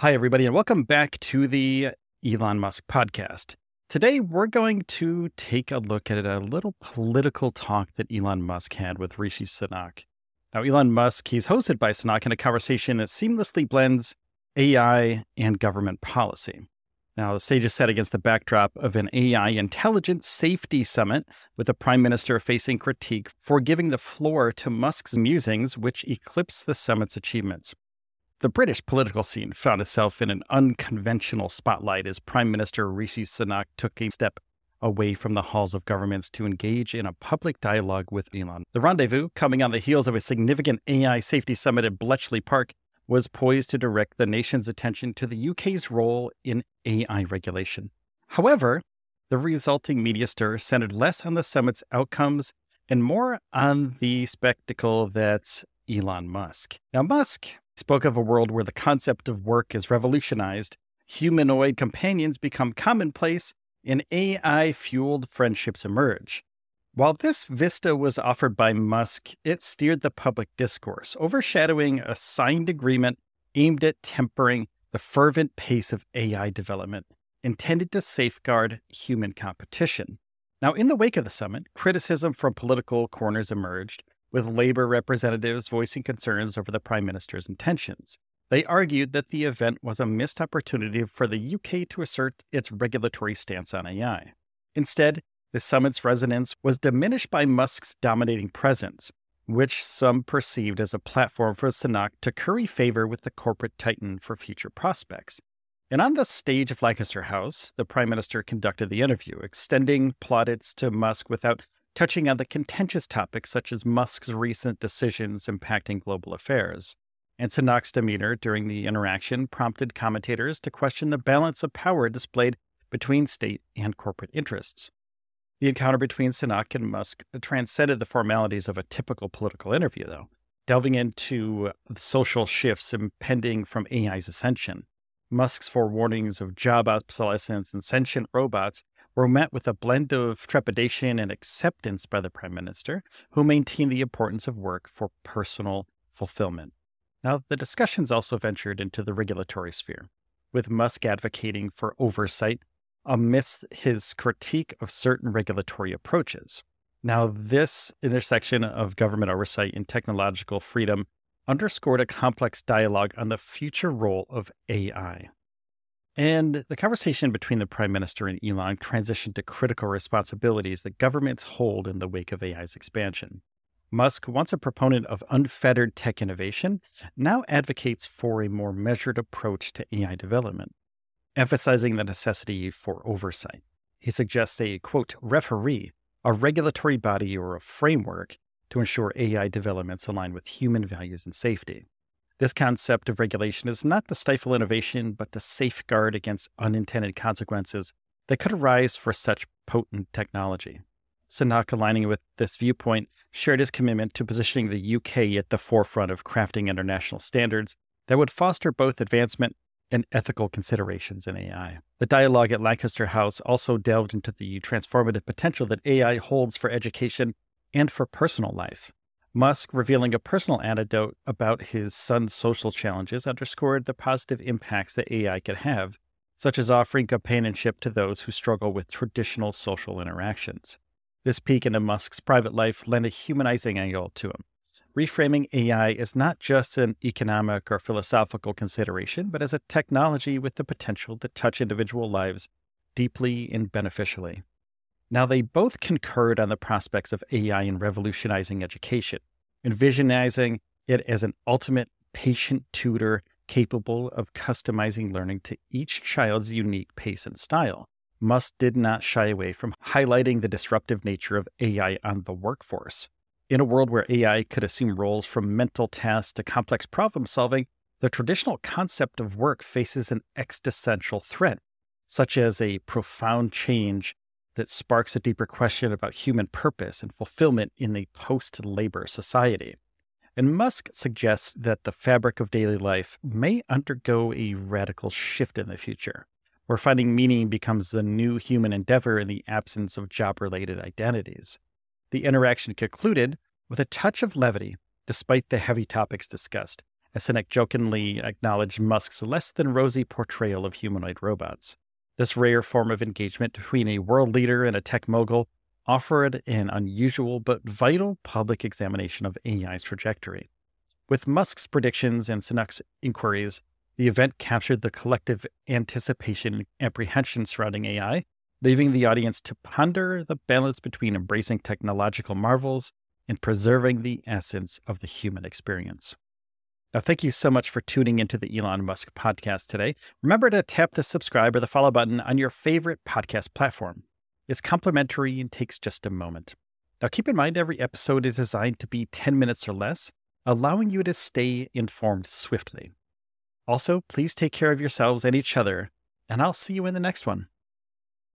Hi, everybody, and welcome back to the Elon Musk podcast. Today, we're going to take a look at a little political talk that Elon Musk had with Rishi Sunak. Now, Elon Musk, he's hosted by Sunak in a conversation that seamlessly blends AI and government policy. Now, the stage is set against the backdrop of an AI intelligence safety summit, with the prime minister facing critique for giving the floor to Musk's musings, which eclipse the summit's achievements. The British political scene found itself in an unconventional spotlight as Prime Minister Rishi Sunak took a step away from the halls of governments to engage in a public dialogue with Elon. The rendezvous, coming on the heels of a significant AI safety summit at Bletchley Park, was poised to direct the nation's attention to the UK's role in AI regulation. However, the resulting media stir centered less on the summit's outcomes and more on the spectacle that's Elon Musk. Now, Musk spoke of a world where the concept of work is revolutionized, humanoid companions become commonplace, and AI fueled friendships emerge. While this vista was offered by Musk, it steered the public discourse, overshadowing a signed agreement aimed at tempering the fervent pace of AI development, intended to safeguard human competition. Now, in the wake of the summit, criticism from political corners emerged, with labor representatives voicing concerns over the Prime Minister's intentions. They argued that the event was a missed opportunity for the UK to assert its regulatory stance on AI. Instead, the summit's resonance was diminished by Musk's dominating presence, which some perceived as a platform for Sunak to curry favor with the corporate titan for future prospects. And on the stage of Lancaster House, the Prime Minister conducted the interview, extending plaudits to Musk without touching on the contentious topics such as Musk's recent decisions impacting global affairs. And Sunak's demeanor during the interaction prompted commentators to question the balance of power displayed between state and corporate interests. The encounter between Sunak and Musk transcended the formalities of a typical political interview, though, delving into the social shifts impending from AI's ascension. Musk's forewarnings of job obsolescence and sentient robots were met with a blend of trepidation and acceptance by the Prime Minister, who maintained the importance of work for personal fulfillment. Now, the discussions also ventured into the regulatory sphere, with Musk advocating for oversight amidst his critique of certain regulatory approaches. Now, this intersection of government oversight and technological freedom underscored a complex dialogue on the future role of AI. And the conversation between the prime minister and Elon transitioned to critical responsibilities that governments hold in the wake of AI's expansion. Musk, once a proponent of unfettered tech innovation, now advocates for a more measured approach to AI development emphasizing the necessity for oversight. He suggests a, quote, referee, a regulatory body or a framework to ensure AI developments align with human values and safety. This concept of regulation is not to stifle innovation, but to safeguard against unintended consequences that could arise for such potent technology. Sunak, aligning with this viewpoint, shared his commitment to positioning the UK at the forefront of crafting international standards that would foster both advancement and ethical considerations in AI. The dialogue at Lancaster House also delved into the transformative potential that AI holds for education and for personal life. Musk, revealing a personal anecdote about his son's social challenges, underscored the positive impacts that AI could have, such as offering companionship to those who struggle with traditional social interactions. This peek into Musk's private life lent a humanizing angle to him, reframing AI as not just an economic or philosophical consideration, but as a technology with the potential to touch individual lives deeply and beneficially. Now, they both concurred on the prospects of AI in revolutionizing education, envisionizing it as an ultimate patient tutor capable of customizing learning to each child's unique pace and style. Musk did not shy away from highlighting the disruptive nature of AI on the workforce. In a world where AI could assume roles from mental tasks to complex problem solving, the traditional concept of work faces an existential threat, such as a profound change that sparks a deeper question about human purpose and fulfillment in the post labor society. And Musk suggests that the fabric of daily life may undergo a radical shift in the future, where finding meaning becomes a new human endeavor in the absence of job related identities. The interaction concluded with a touch of levity, despite the heavy topics discussed, as Sunak jokingly acknowledged Musk's less than rosy portrayal of humanoid robots. This rare form of engagement between a world leader and a tech mogul offered an unusual but vital public examination of AI's trajectory. With Musk's predictions and Sunak's inquiries, the event captured the collective anticipation and apprehension surrounding AI, leaving the audience to ponder the balance between embracing technological marvels and preserving the essence of the human experience. Now, thank you so much for tuning into the Elon Musk podcast today. Remember to tap the subscribe or the follow button on your favorite podcast platform. It's complimentary and takes just a moment. Now, keep in mind every episode is designed to be 10 minutes or less, allowing you to stay informed swiftly. Also, please take care of yourselves and each other, and I'll see you in the next one.